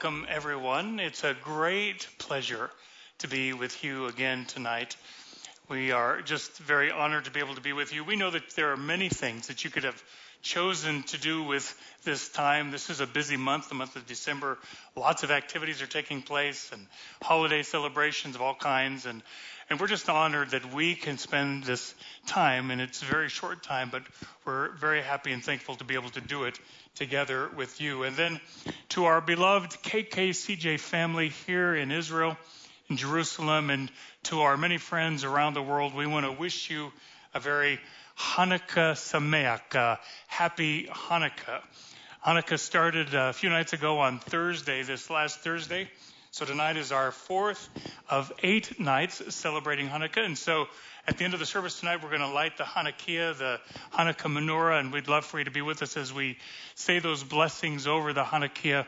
welcome everyone. It's a great pleasure to be with you again tonight. We are just very honored to be able to be with you. We know that there are many things that you could have chosen to do with this time. This is a busy month, the month of December. Lots of activities are taking place and holiday celebrations of all kinds. And, and we're just honored that we can spend this time, and it's a very short time, but we're very happy and thankful to be able to do it together with you. And then to our beloved KKCJ family here in Israel, in Jerusalem, and to our many friends around the world, we want to wish you a very Hanukkah Sameach, uh, happy Hanukkah. Hanukkah started a few nights ago on Thursday, this last Thursday. So tonight is our fourth of eight nights celebrating Hanukkah. And so at the end of the service tonight, we're going to light the Hanukkiah, the Hanukkah menorah, and we'd love for you to be with us as we say those blessings over the Hanukkiah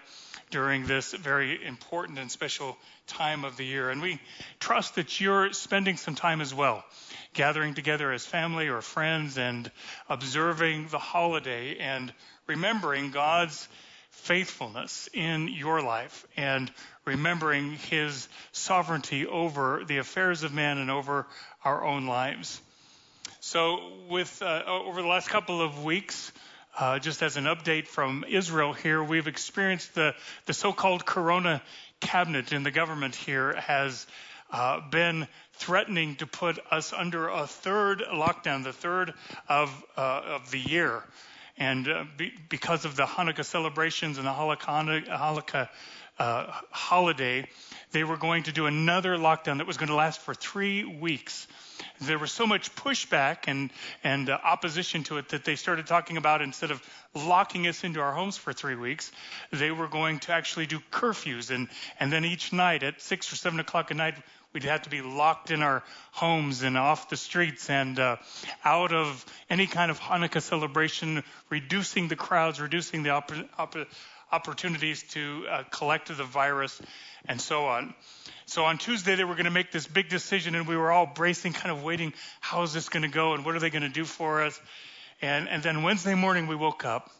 during this very important and special time of the year. And we trust that you're spending some time as well, gathering together as family or friends and observing the holiday and remembering God's faithfulness in your life and remembering his sovereignty over the affairs of man and over our own lives. So, with uh, over the last couple of weeks, uh, just as an update from Israel here, we've experienced the, the so-called Corona cabinet in the government here has uh, been threatening to put us under a third lockdown, the third of uh, of the year. And uh, be, because of the Hanukkah celebrations and the Hanukkah uh, holiday, they were going to do another lockdown that was going to last for three weeks. There was so much pushback and, and uh, opposition to it that they started talking about instead of locking us into our homes for three weeks, they were going to actually do curfews. And, and then each night at six or seven o'clock at night, We'd have to be locked in our homes and off the streets and uh, out of any kind of Hanukkah celebration, reducing the crowds, reducing the opp- opp- opportunities to uh, collect the virus, and so on. So on Tuesday, they were going to make this big decision, and we were all bracing, kind of waiting, how is this going to go, and what are they going to do for us? And, and then Wednesday morning, we woke up,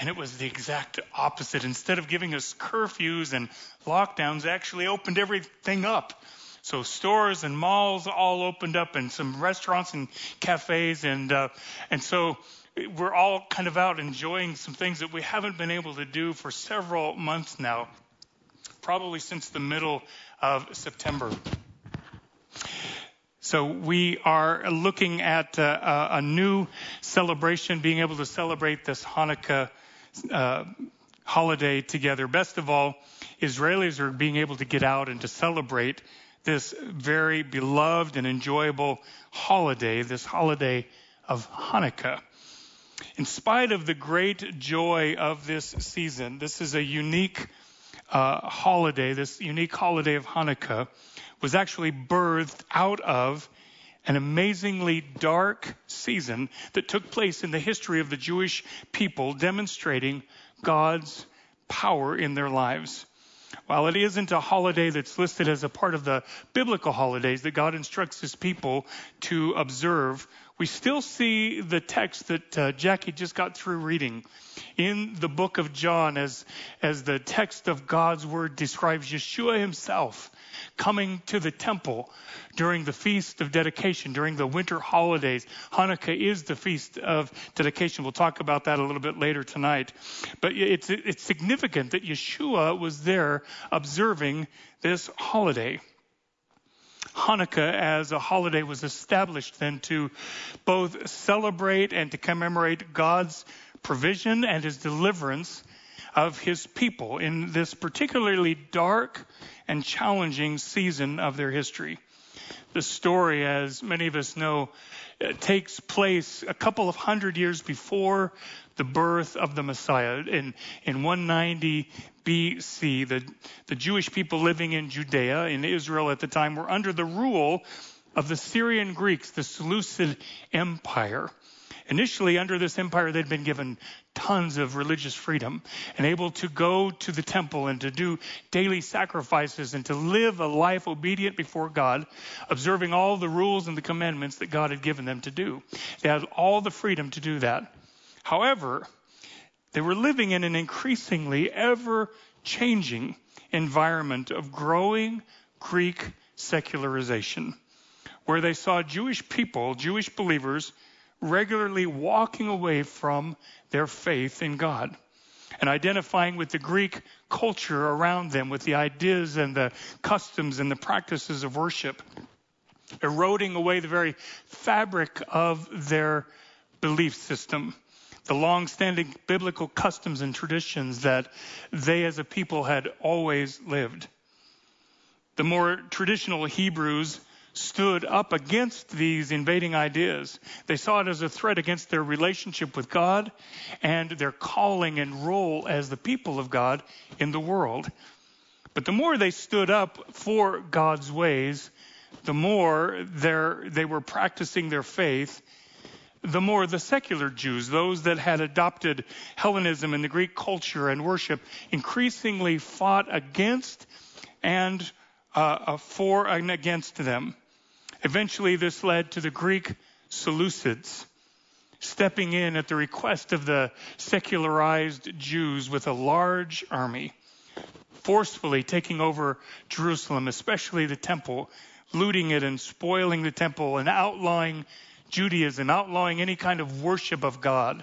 and it was the exact opposite. Instead of giving us curfews and lockdowns, actually opened everything up. So stores and malls all opened up, and some restaurants and cafes, and uh, and so we're all kind of out enjoying some things that we haven't been able to do for several months now, probably since the middle of September. So we are looking at uh, a new celebration, being able to celebrate this Hanukkah uh, holiday together. Best of all, Israelis are being able to get out and to celebrate this very beloved and enjoyable holiday, this holiday of Hanukkah. In spite of the great joy of this season, this is a unique uh, holiday. This unique holiday of Hanukkah was actually birthed out of an amazingly dark season that took place in the history of the Jewish people, demonstrating God's power in their lives. While it isn't a holiday that's listed as a part of the biblical holidays that God instructs his people to observe, we still see the text that uh, Jackie just got through reading in the book of John as, as the text of God's word describes Yeshua himself coming to the temple during the feast of dedication, during the winter holidays. Hanukkah is the feast of dedication. We'll talk about that a little bit later tonight. But it's, it's significant that Yeshua was there observing this holiday. Hanukkah as a holiday was established then to both celebrate and to commemorate God's provision and his deliverance of his people in this particularly dark and challenging season of their history. The story, as many of us know, uh, takes place a couple of hundred years before the birth of the Messiah. In, in 190 BC, the, the Jewish people living in Judea, in Israel at the time, were under the rule of the Syrian Greeks, the Seleucid Empire. Initially, under this empire, they'd been given tons of religious freedom and able to go to the temple and to do daily sacrifices and to live a life obedient before God, observing all the rules and the commandments that God had given them to do. They had all the freedom to do that. However, they were living in an increasingly ever changing environment of growing Greek secularization, where they saw Jewish people, Jewish believers, regularly walking away from their faith in God and identifying with the Greek culture around them, with the ideas and the customs and the practices of worship, eroding away the very fabric of their belief system, the long standing biblical customs and traditions that they as a people had always lived. The more traditional Hebrews stood up against these invading ideas. They saw it as a threat against their relationship with God and their calling and role as the people of God in the world. But the more they stood up for God's ways, the more they were practicing their faith, the more the secular Jews, those that had adopted Hellenism and the Greek culture and worship, increasingly fought against and uh, for and against them. Eventually, this led to the Greek Seleucids stepping in at the request of the secularized Jews with a large army, forcefully taking over Jerusalem, especially the temple, looting it and spoiling the temple and outlawing Judaism, outlawing any kind of worship of God.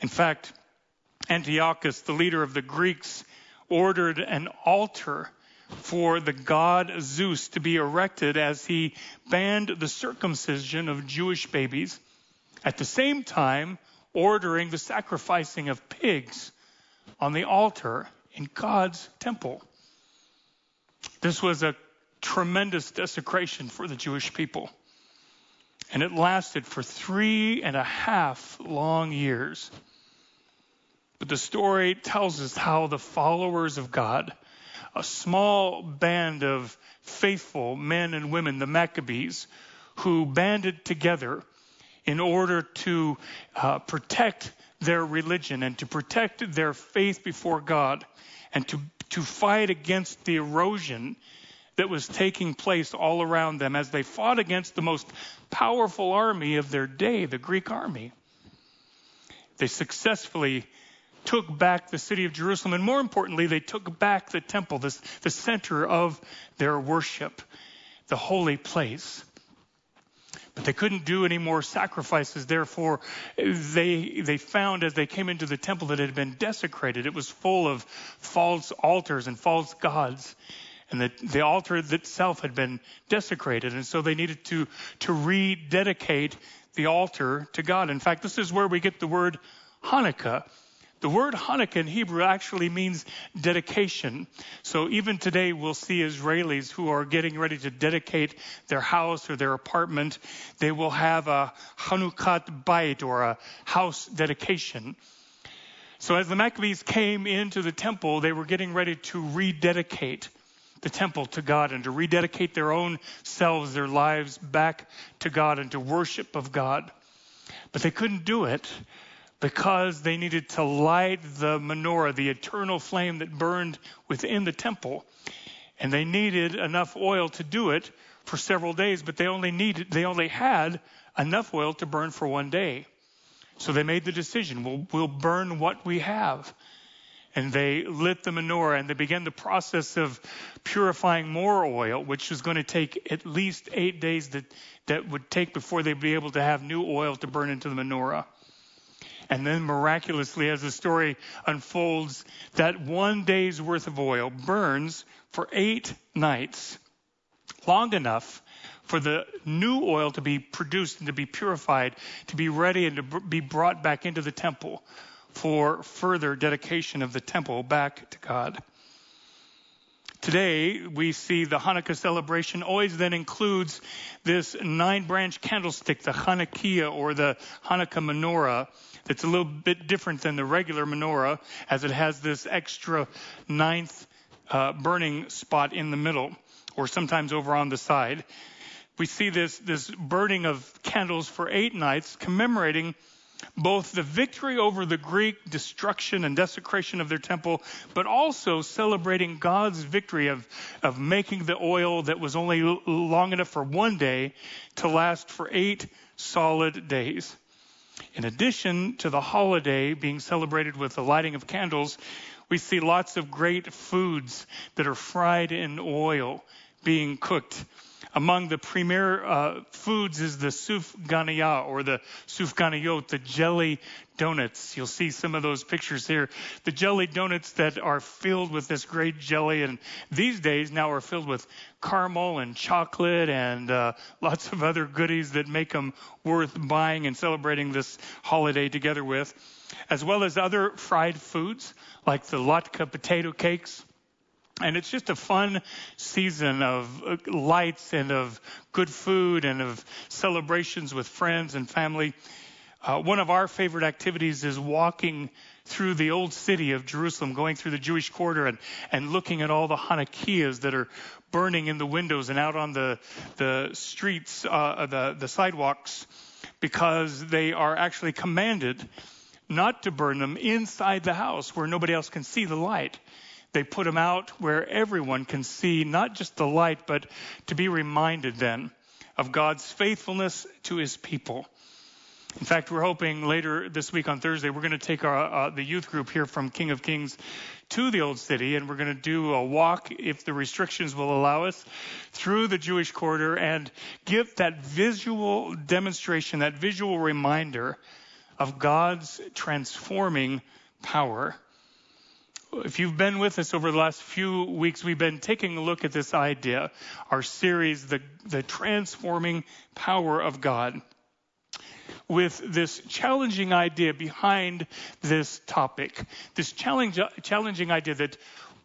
In fact, Antiochus, the leader of the Greeks, ordered an altar for the god Zeus to be erected as he banned the circumcision of Jewish babies, at the same time ordering the sacrificing of pigs on the altar in God's temple. This was a tremendous desecration for the Jewish people. And it lasted for three and a half long years. But the story tells us how the followers of God a small band of faithful men and women, the Maccabees, who banded together in order to uh, protect their religion and to protect their faith before God and to, to fight against the erosion that was taking place all around them as they fought against the most powerful army of their day, the Greek army. They successfully took back the city of Jerusalem, and more importantly, they took back the temple, this, the center of their worship, the holy place. But they couldn't do any more sacrifices. Therefore, they, they found as they came into the temple that it had been desecrated. It was full of false altars and false gods. And the, the altar itself had been desecrated. And so they needed to, to rededicate the altar to God. In fact, this is where we get the word Hanukkah. The word Hanukkah in Hebrew actually means dedication. So even today, we'll see Israelis who are getting ready to dedicate their house or their apartment. They will have a Hanukkah Bait or a house dedication. So as the Maccabees came into the temple, they were getting ready to rededicate the temple to God and to rededicate their own selves, their lives back to God and to worship of God. But they couldn't do it because they needed to light the menorah, the eternal flame that burned within the temple. And they needed enough oil to do it for several days, but they only needed, they only had enough oil to burn for one day. So they made the decision, we'll, we'll burn what we have. And they lit the menorah and they began the process of purifying more oil, which was going to take at least eight days that, that would take before they'd be able to have new oil to burn into the menorah. And then miraculously, as the story unfolds, that one day's worth of oil burns for eight nights, long enough for the new oil to be produced and to be purified, to be ready and to be brought back into the temple for further dedication of the temple back to God. Today, we see the Hanukkah celebration always then includes this nine branch candlestick, the Hanukkiah or the Hanukkah menorah, that's a little bit different than the regular menorah, as it has this extra ninth uh, burning spot in the middle, or sometimes over on the side. We see this, this burning of candles for eight nights, commemorating both the victory over the Greek destruction and desecration of their temple, but also celebrating God's victory of, of making the oil that was only long enough for one day to last for eight solid days. In addition to the holiday being celebrated with the lighting of candles, We see lots of great foods that are fried in oil being cooked. Among the premier uh, foods is the sufganiyot or the sufganiyot, the jelly donuts. You'll see some of those pictures here. The jelly donuts that are filled with this great jelly, and these days now are filled with caramel and chocolate and uh, lots of other goodies that make them worth buying and celebrating this holiday together with, as well as other fried foods like the latke potato cakes and it's just a fun season of uh, lights and of good food and of celebrations with friends and family. Uh, one of our favorite activities is walking through the old city of Jerusalem, going through the Jewish quarter and, and looking at all the Hanukkiahs that are burning in the windows and out on the, the streets, uh, the, the sidewalks, because they are actually commanded not to burn them inside the house where nobody else can see the light. They put them out where everyone can see not just the light, but to be reminded then of God's faithfulness to his people. In fact, we're hoping later this week on Thursday, we're going to take our, uh, the youth group here from King of Kings to the Old City, and we're going to do a walk, if the restrictions will allow us, through the Jewish quarter and give that visual demonstration, that visual reminder of God's transforming power if you've been with us over the last few weeks, we've been taking a look at this idea, our series, the, the transforming power of God, with this challenging idea behind this topic, this challenge, challenging idea that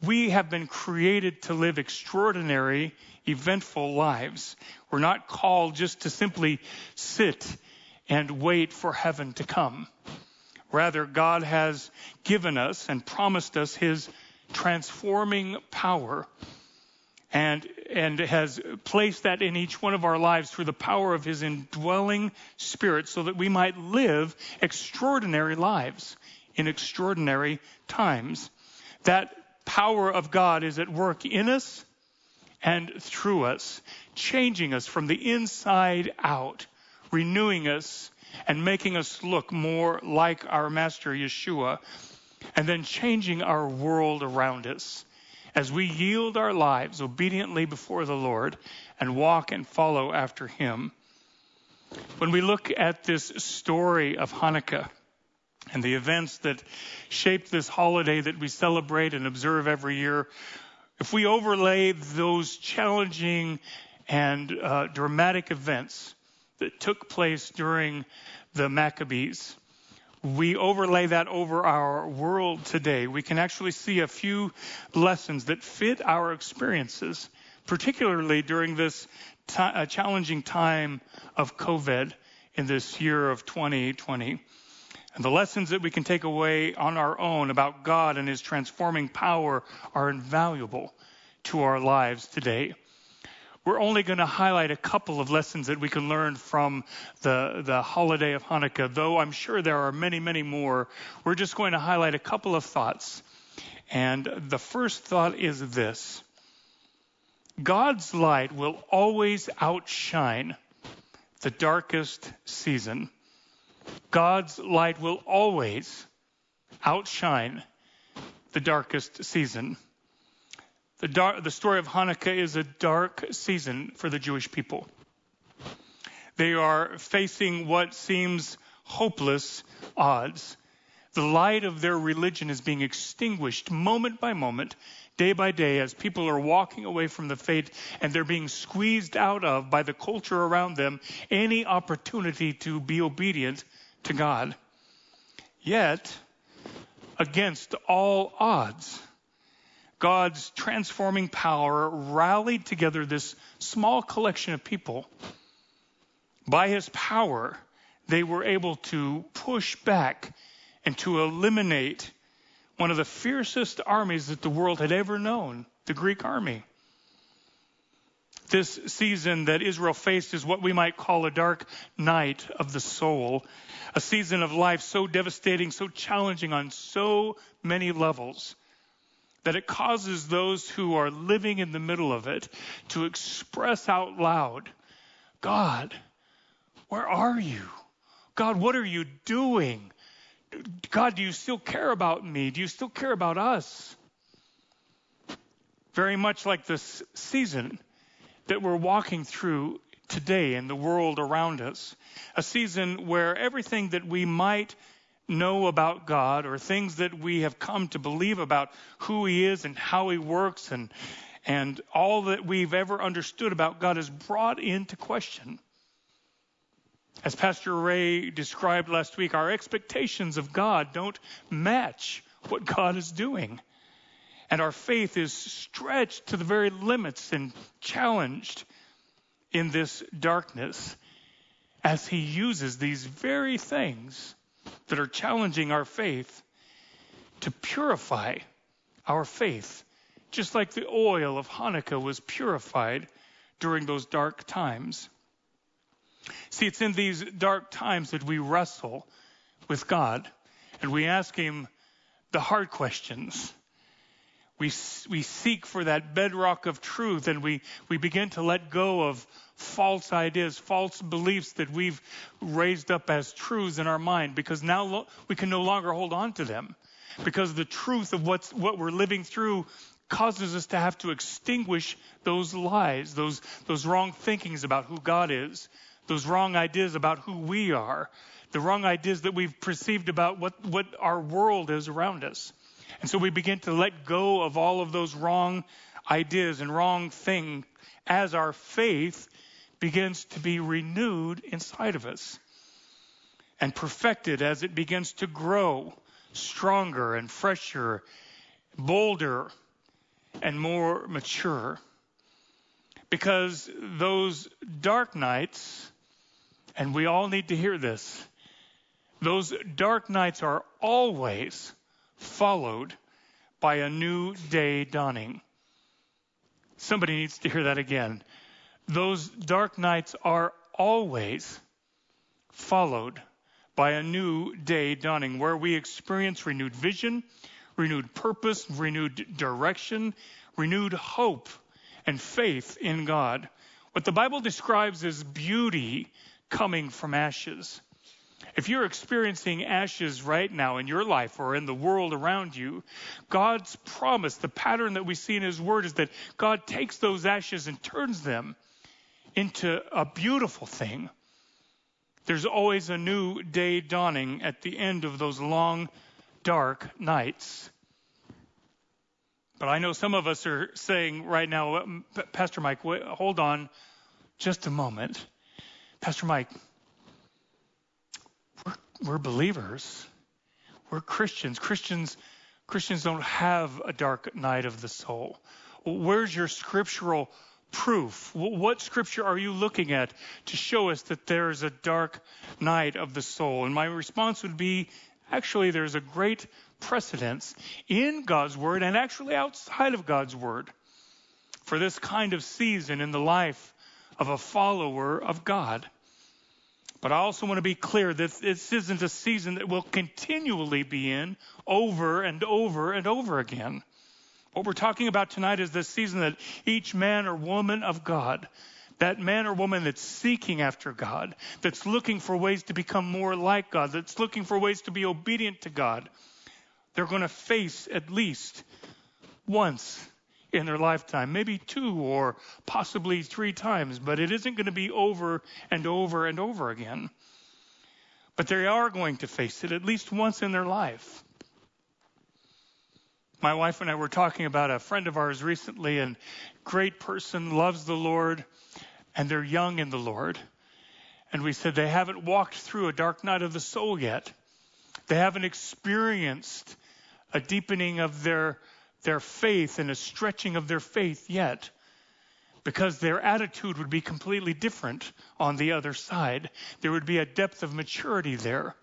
we have been created to live extraordinary, eventful lives. We're not called just to simply sit and wait for heaven to come. Rather, God has given us and promised us his transforming power and, and has placed that in each one of our lives through the power of his indwelling spirit so that we might live extraordinary lives in extraordinary times. That power of God is at work in us and through us, changing us from the inside out, renewing us and making us look more like our Master Yeshua, and then changing our world around us as we yield our lives obediently before the Lord and walk and follow after Him. When we look at this story of Hanukkah and the events that shape this holiday that we celebrate and observe every year, if we overlay those challenging and uh, dramatic events that took place during the Maccabees, we overlay that over our world today, we can actually see a few lessons that fit our experiences, particularly during this uh, challenging time of COVID in this year of 2020. And the lessons that we can take away on our own about God and His transforming power are invaluable to our lives today we're only going to highlight a couple of lessons that we can learn from the, the holiday of Hanukkah, though I'm sure there are many, many more. We're just going to highlight a couple of thoughts. And the first thought is this God's light will always outshine the darkest season. God's light will always outshine the darkest season. The, the story of Hanukkah is a dark season for the Jewish people. They are facing what seems hopeless odds. The light of their religion is being extinguished moment by moment, day by day, as people are walking away from the faith and they're being squeezed out of by the culture around them any opportunity to be obedient to God. Yet, against all odds, God's transforming power rallied together this small collection of people. By his power, they were able to push back and to eliminate one of the fiercest armies that the world had ever known, the Greek army. This season that Israel faced is what we might call a dark night of the soul, a season of life so devastating, so challenging on so many levels that it causes those who are living in the middle of it to express out loud, God, where are you? God, what are you doing? God, do you still care about me? Do you still care about us? Very much like this season that we're walking through today in the world around us. A season where everything that we might know about God or things that we have come to believe about who He is and how He works and, and all that we've ever understood about God is brought into question. As Pastor Ray described last week, our expectations of God don't match what God is doing. And our faith is stretched to the very limits and challenged in this darkness as He uses these very things that are challenging our faith to purify our faith, just like the oil of Hanukkah was purified during those dark times. See, it's in these dark times that we wrestle with God and we ask Him the hard questions. We, we seek for that bedrock of truth and we, we begin to let go of false ideas, false beliefs that we've raised up as truths in our mind because now lo- we can no longer hold on to them because the truth of what's, what we're living through causes us to have to extinguish those lies, those, those wrong thinkings about who God is, those wrong ideas about who we are, the wrong ideas that we've perceived about what, what our world is around us. And so we begin to let go of all of those wrong ideas and wrong things as our faith begins to be renewed inside of us and perfected as it begins to grow stronger and fresher, bolder, and more mature. Because those dark nights and we all need to hear this. Those dark nights are always followed by a new day dawning. Somebody needs to hear that again. Those dark nights are always followed by a new day dawning where we experience renewed vision, renewed purpose, renewed direction, renewed hope and faith in God. What the Bible describes as beauty coming from ashes. If you're experiencing ashes right now in your life or in the world around you, God's promise, the pattern that we see in His Word, is that God takes those ashes and turns them into a beautiful thing. There's always a new day dawning at the end of those long, dark nights. But I know some of us are saying right now, Pastor Mike, hold on just a moment. Pastor Mike, we're, believers. We're Christians. Christians Christians don't have a dark night of the soul. Where's your scriptural proof? What scripture are you looking at to show us that there's a dark night of the soul? And my response would be actually, there's a great precedence in God's Word and actually outside of God's Word for this kind of season in the life of a follower of God. But I also want to be clear that this isn't a season that we'll continually be in over and over and over again. What we're talking about tonight is this season that each man or woman of God, that man or woman that's seeking after God, that's looking for ways to become more like God, that's looking for ways to be obedient to God, they're going to face at least once in their lifetime, maybe two or possibly three times, but it isn't going to be over and over and over again. But they are going to face it at least once in their life. My wife and I were talking about a friend of ours recently, and great person, loves the Lord, and they're young in the Lord. And we said they haven't walked through a dark night of the soul yet. They haven't experienced a deepening of their their faith and a stretching of their faith yet because their attitude would be completely different on the other side. There would be a depth of maturity there.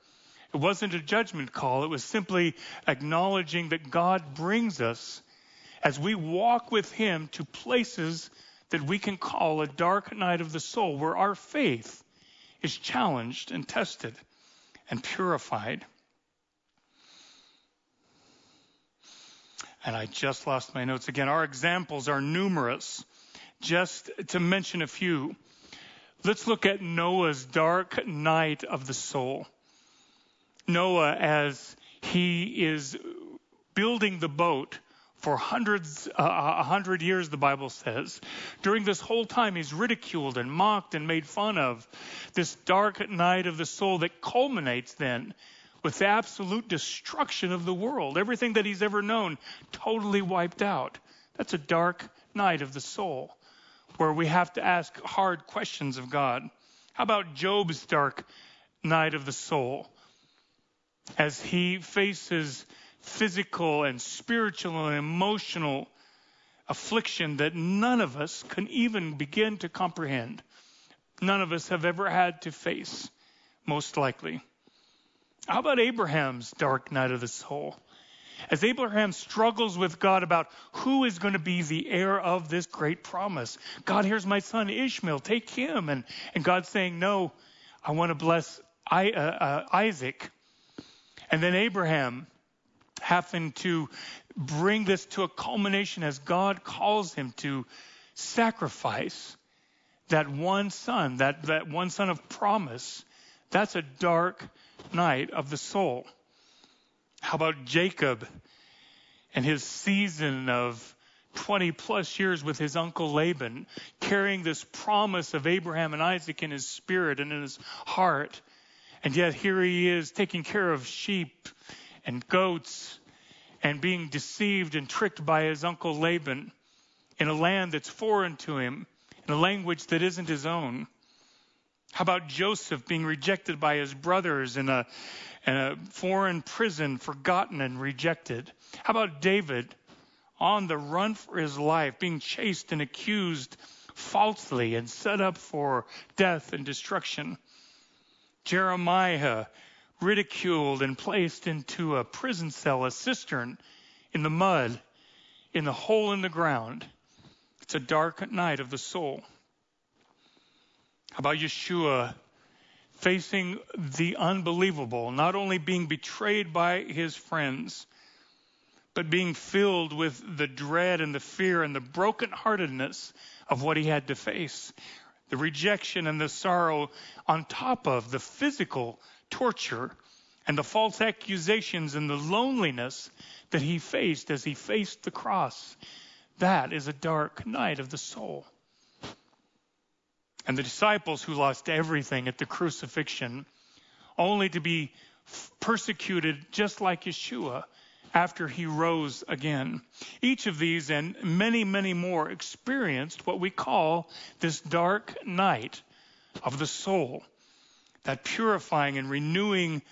It wasn't a judgment call, it was simply acknowledging that God brings us as we walk with Him to places that we can call a dark night of the soul where our faith is challenged and tested and purified. And I just lost my notes again. Our examples are numerous. Just to mention a few, let's look at Noah's dark night of the soul. Noah as he is building the boat for hundreds, uh, a hundred years, the Bible says. During this whole time, he's ridiculed and mocked and made fun of. This dark night of the soul that culminates then with the absolute destruction of the world. Everything that he's ever known totally wiped out. That's a dark night of the soul where we have to ask hard questions of God. How about Job's dark night of the soul? As he faces physical and spiritual and emotional affliction that none of us can even begin to comprehend. None of us have ever had to face, most likely. How about Abraham's dark night of the soul? As Abraham struggles with God about who is going to be the heir of this great promise. God, here's my son Ishmael, take him. And, and God's saying, No, I want to bless I, uh, uh, Isaac. And then Abraham having to bring this to a culmination as God calls him to sacrifice that one son, that, that one son of promise. That's a dark night of the soul. How about Jacob and his season of 20 plus years with his uncle Laban, carrying this promise of Abraham and Isaac in his spirit and in his heart. And yet here he is taking care of sheep and goats and being deceived and tricked by his uncle Laban in a land that's foreign to him, in a language that isn't his own. How about Joseph being rejected by his brothers in a, in a foreign prison, forgotten and rejected? How about David on the run for his life, being chased and accused falsely and set up for death and destruction? Jeremiah ridiculed and placed into a prison cell, a cistern in the mud, in the hole in the ground. It's a dark night of the soul. About Yeshua facing the unbelievable, not only being betrayed by his friends, but being filled with the dread and the fear and the brokenheartedness of what he had to face. The rejection and the sorrow on top of the physical torture and the false accusations and the loneliness that he faced as he faced the cross. That is a dark night of the soul. And the disciples who lost everything at the crucifixion, only to be persecuted just like Yeshua after he rose again. Each of these and many, many more experienced what we call this dark night of the soul that purifying and renewing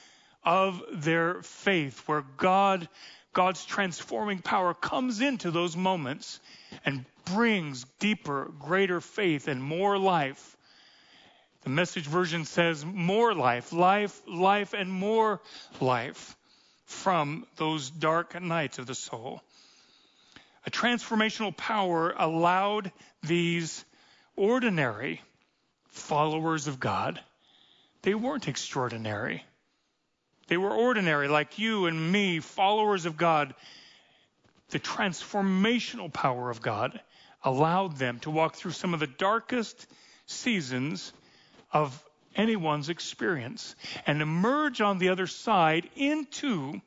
of their faith, where God, God's transforming power comes into those moments and brings deeper, greater faith and more life. The message version says more life, life, life, and more life from those dark nights of the soul. A transformational power allowed these ordinary followers of God they weren't extraordinary. They were ordinary, like you and me, followers of God. The transformational power of God allowed them to walk through some of the darkest seasons of anyone's experience and emerge on the other side into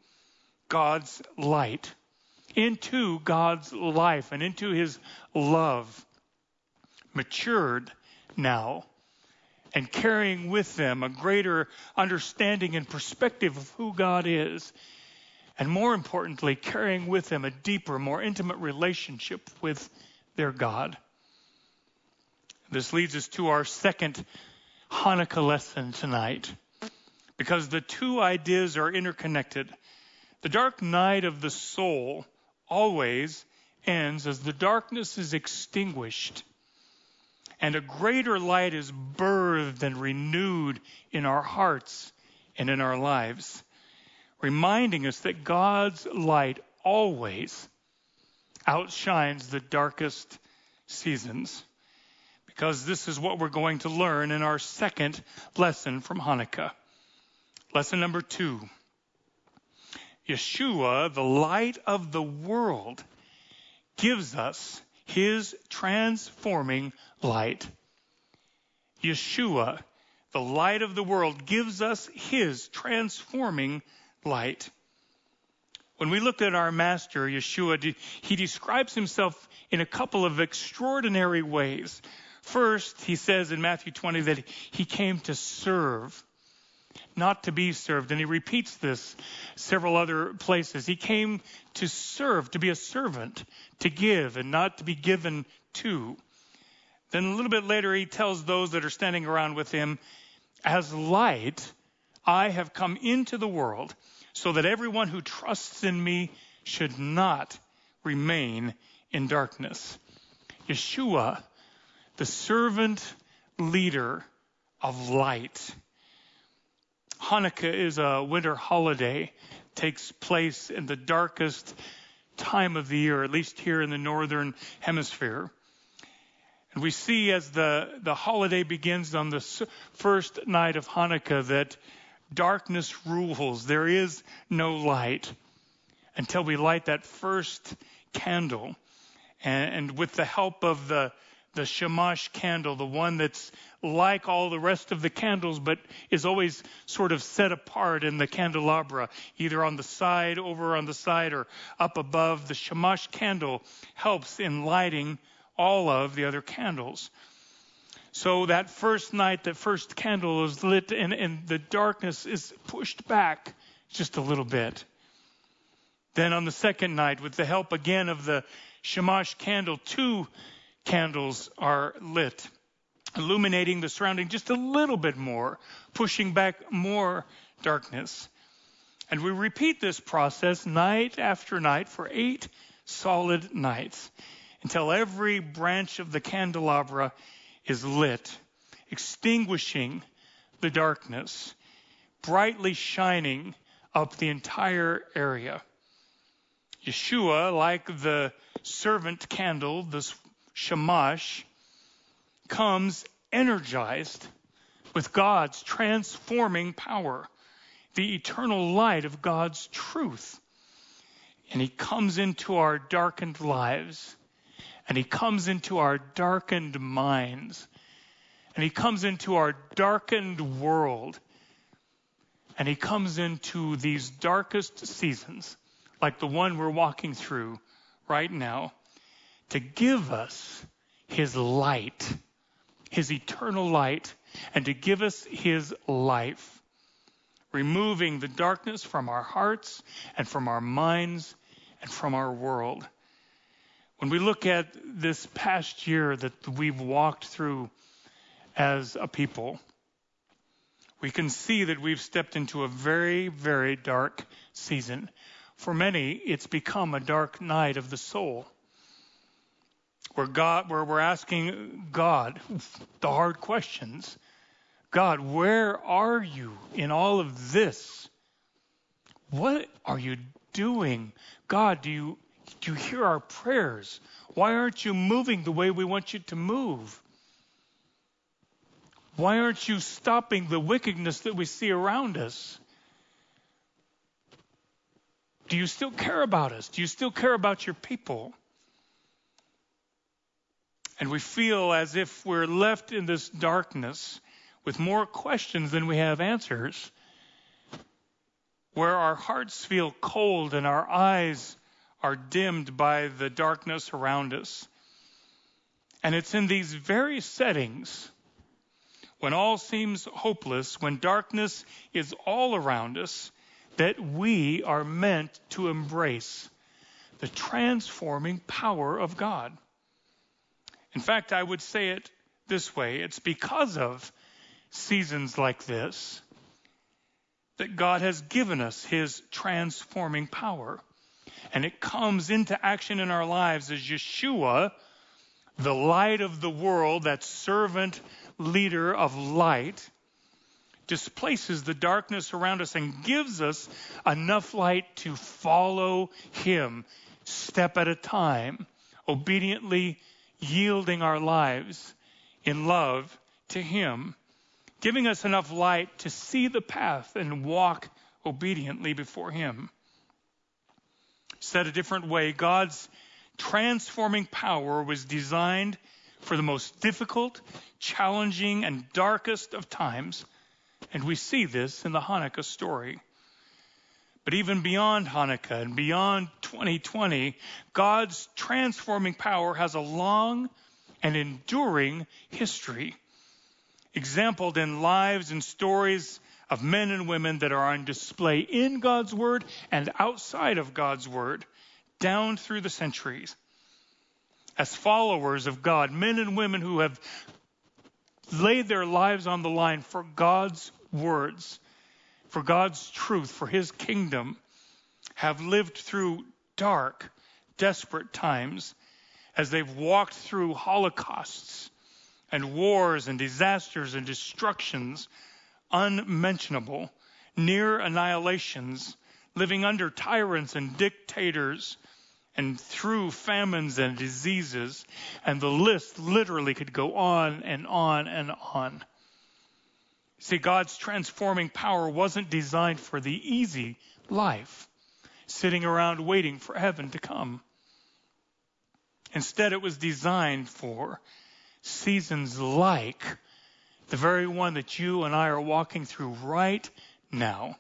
God's light, into God's life, and into His love. Matured now and carrying with them a greater understanding and perspective of who God is. And more importantly, carrying with them a deeper, more intimate relationship with their God. This leads us to our second Hanukkah lesson tonight, because the two ideas are interconnected. The dark night of the soul always ends as the darkness is extinguished and a greater light is birthed and renewed in our hearts and in our lives, reminding us that God's light always outshines the darkest seasons. Because this is what we're going to learn in our second lesson from Hanukkah. Lesson number two. Yeshua, the light of the world, gives us his transforming light. Yeshua, the light of the world, gives us his transforming light. When we look at our master, Yeshua, he describes himself in a couple of extraordinary ways. First, he says in Matthew 20 that he came to serve, not to be served. And he repeats this several other places. He came to serve, to be a servant, to give, and not to be given to. Then a little bit later, he tells those that are standing around with him, As light, I have come into the world so that everyone who trusts in me should not remain in darkness. Yeshua, the servant leader of light. Hanukkah is a winter holiday, takes place in the darkest time of the year, at least here in the northern hemisphere. And we see as the, the holiday begins on the first night of Hanukkah that darkness rules. There is no light until we light that first candle. And, and with the help of the, the shamash candle, the one that's like all the rest of the candles, but is always sort of set apart in the candelabra, either on the side, over on the side, or up above. The shamash candle helps in lighting all of the other candles. So that first night, that first candle is lit and, and the darkness is pushed back just a little bit. Then on the second night, with the help again of the Shamash candle, two candles are lit, illuminating the surrounding just a little bit more, pushing back more darkness. And we repeat this process night after night for eight solid nights until every branch of the candelabra is lit, extinguishing the darkness, brightly shining up the entire area. Yeshua, like the servant candle, this shamash, comes energized with God's transforming power, the eternal light of God's truth. And he comes into our darkened lives and he comes into our darkened minds. And he comes into our darkened world. And he comes into these darkest seasons, like the one we're walking through right now, to give us his light, his eternal light, and to give us his life, removing the darkness from our hearts and from our minds and from our world. When we look at this past year that we've walked through as a people, we can see that we've stepped into a very, very dark season. For many, it's become a dark night of the soul. Where God, where we're asking God the hard questions. God, where are you in all of this? What are you doing? God, do you you hear our prayers? Why aren't you moving the way we want you to move? Why aren't you stopping the wickedness that we see around us? Do you still care about us? Do you still care about your people? And we feel as if we're left in this darkness with more questions than we have answers, where our hearts feel cold and our eyes are dimmed by the darkness around us. And it's in these very settings, when all seems hopeless, when darkness is all around us, that we are meant to embrace the transforming power of God. In fact, I would say it this way it's because of seasons like this that God has given us his transforming power and it comes into action in our lives as Yeshua, the light of the world, that servant leader of light, displaces the darkness around us and gives us enough light to follow him step at a time, obediently yielding our lives in love to him, giving us enough light to see the path and walk obediently before him. Said a different way, God's transforming power was designed for the most difficult, challenging, and darkest of times. And we see this in the Hanukkah story. But even beyond Hanukkah and beyond 2020, God's transforming power has a long and enduring history, exampled in lives and stories of men and women that are on display in God's Word and outside of God's Word, down through the centuries. As followers of God, men and women who have laid their lives on the line for God's words for God's truth, for His kingdom, have lived through dark, desperate times as they've walked through holocausts and wars and disasters and destructions unmentionable, near annihilations, living under tyrants and dictators and through famines and diseases, and the list literally could go on and on and on. See, God's transforming power wasn't designed for the easy life, sitting around waiting for heaven to come. Instead, it was designed for seasons like the very one that you and I are walking through right now.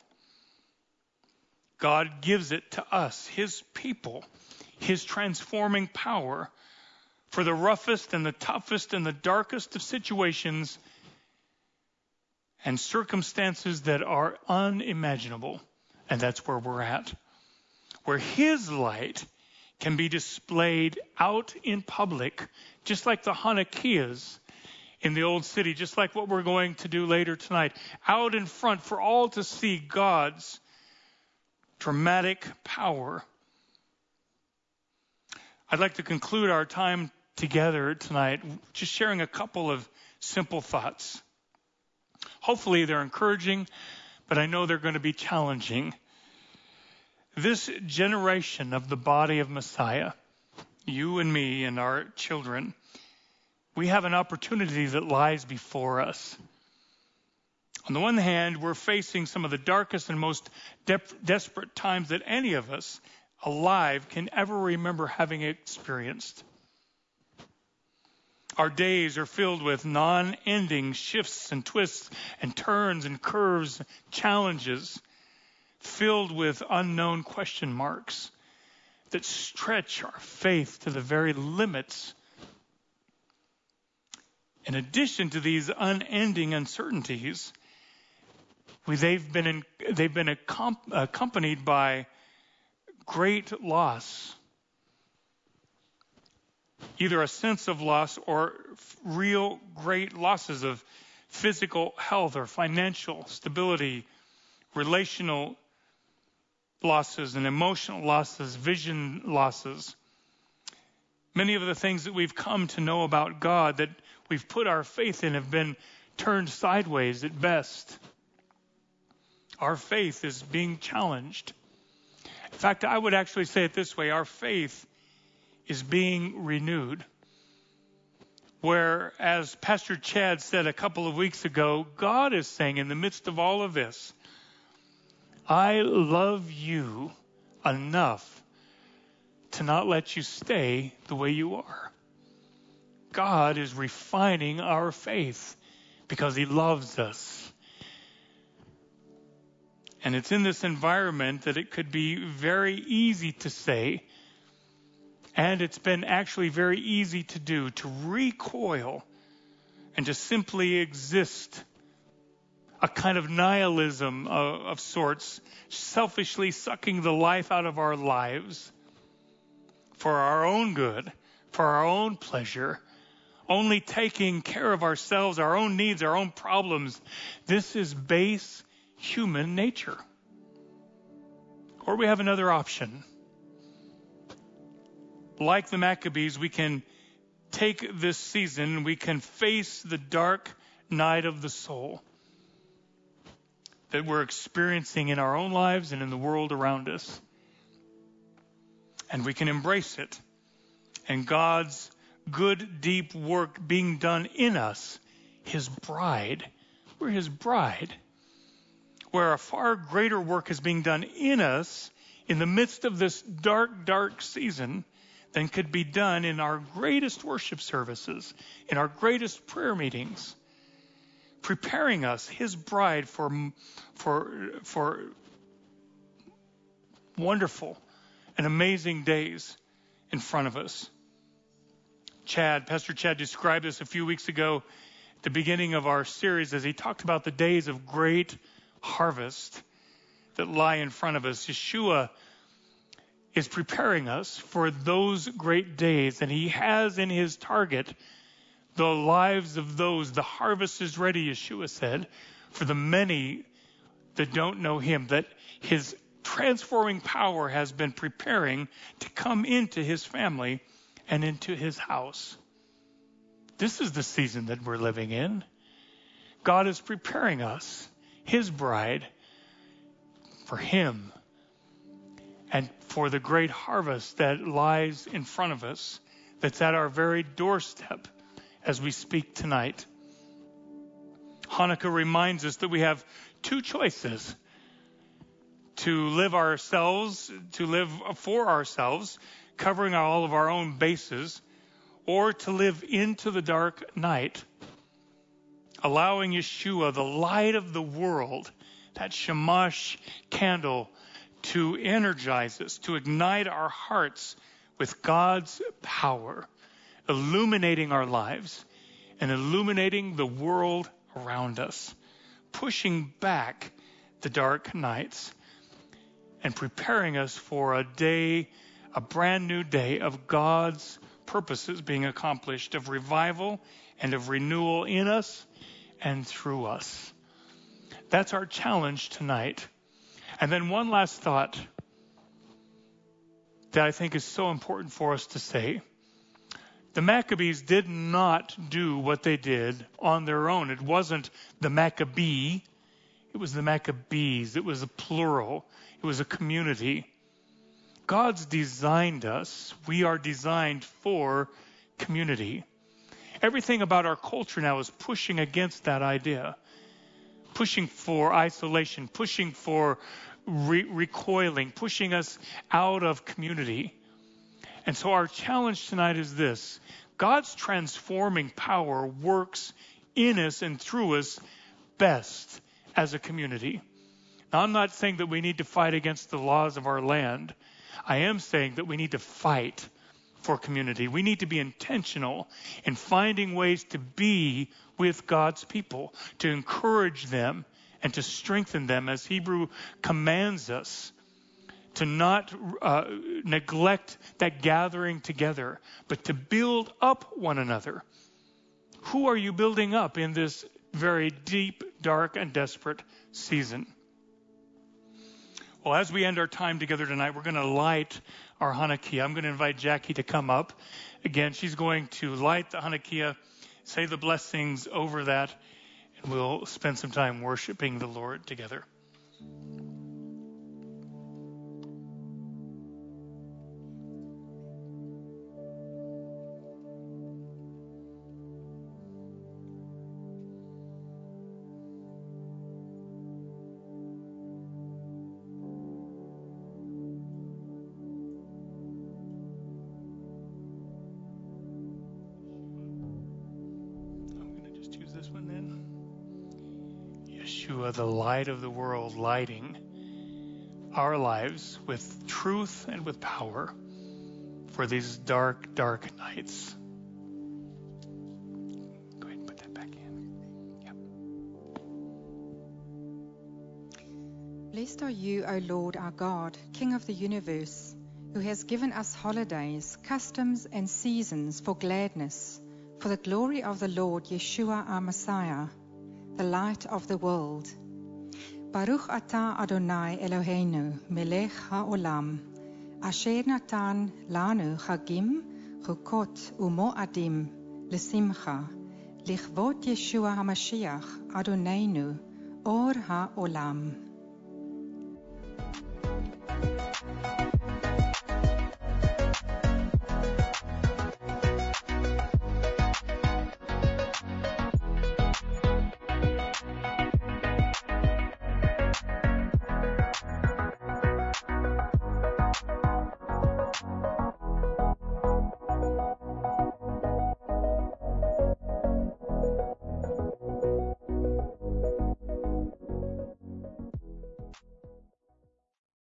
God gives it to us, His people, His transforming power for the roughest and the toughest and the darkest of situations and circumstances that are unimaginable. And that's where we're at. Where His light can be displayed out in public, just like the Hanukkiahs in the old city, just like what we're going to do later tonight, out in front for all to see God's dramatic power. I'd like to conclude our time together tonight just sharing a couple of simple thoughts. Hopefully, they're encouraging, but I know they're going to be challenging. This generation of the body of Messiah, you and me and our children, we have an opportunity that lies before us. On the one hand, we're facing some of the darkest and most de- desperate times that any of us alive can ever remember having experienced. Our days are filled with non ending shifts and twists and turns and curves, challenges, filled with unknown question marks that stretch our faith to the very limits. In addition to these unending uncertainties, we, they've been, in, they've been accompanied by great loss either a sense of loss or real great losses of physical health or financial stability, relational losses and emotional losses, vision losses. Many of the things that we've come to know about God that we've put our faith in have been turned sideways at best. Our faith is being challenged. In fact, I would actually say it this way our faith is being renewed. Where, as Pastor Chad said a couple of weeks ago, God is saying in the midst of all of this, I love you enough to not let you stay the way you are. God is refining our faith because He loves us. And it's in this environment that it could be very easy to say, and it's been actually very easy to do to recoil and to simply exist a kind of nihilism of, of, sorts, selfishly sucking the life out of our lives for our own good, for our own pleasure, only taking care of ourselves, our own needs, our own problems. This is base human nature. Or we have another option like the Maccabees, we can take this season, we can face the dark night of the soul that we're experiencing in our own lives and in the world around us. And we can embrace it. And God's good, deep work being done in us, His bride. We're His bride. Where a far greater work is being done in us in the midst of this dark, dark season than could be done in our greatest worship services, in our greatest prayer meetings, preparing us, His bride, for, for, for wonderful and amazing days in front of us. Chad, Pastor Chad described this a few weeks ago at the beginning of our series as he talked about the days of great harvest that lie in front of us. Yeshua is preparing us for those great days, and he has in his target the lives of those. The harvest is ready, Yeshua said, for the many that don't know him, that his transforming power has been preparing to come into his family and into his house. This is the season that we're living in. God is preparing us, his bride, for him and for the great harvest that lies in front of us, that's at our very doorstep as we speak tonight. Hanukkah reminds us that we have two choices to live ourselves, to live for ourselves, covering all of our own bases, or to live into the dark night, allowing Yeshua, the light of the world, that Shamash candle, to energize us, to ignite our hearts with God's power, illuminating our lives and illuminating the world around us, pushing back the dark nights and preparing us for a day, a brand new day of God's purposes being accomplished, of revival and of renewal in us and through us. That's our challenge tonight. And then one last thought that I think is so important for us to say. The Maccabees did not do what they did on their own. It wasn't the Maccabee, it was the Maccabees. It was a plural, it was a community. God's designed us. We are designed for community. Everything about our culture now is pushing against that idea, pushing for isolation, pushing for re- recoiling, pushing us out of community. And so our challenge tonight is this God's transforming power works in us and through us best as a community. Now, I'm not saying that we need to fight against the laws of our land. I am saying that we need to fight for community. We need to be intentional in finding ways to be with God's people, to encourage them and to strengthen them as Hebrew commands us to not uh, neglect that gathering together, but to build up one another. Who are you building up in this very deep, dark, and desperate season? Well, as we end our time together tonight, we're going to light our Hanukkiah. I'm going to invite Jackie to come up. Again, she's going to light the Hanukkiah, say the blessings over that, and we'll spend some time worshiping the Lord together. The light of the world, lighting our lives with truth and with power for these dark, dark nights. Go ahead and put that back in. Yep. Blessed are you, O Lord our God, King of the universe, who has given us holidays, customs, and seasons for gladness, for the glory of the Lord Yeshua our Messiah the light of the world. Baruch atah Adonai Eloheinu, melech haolam, asher natan lanu chagim, chukot umoadim, lesimcha, lichvot Yeshua HaMashiach, Adonenu, or haolam.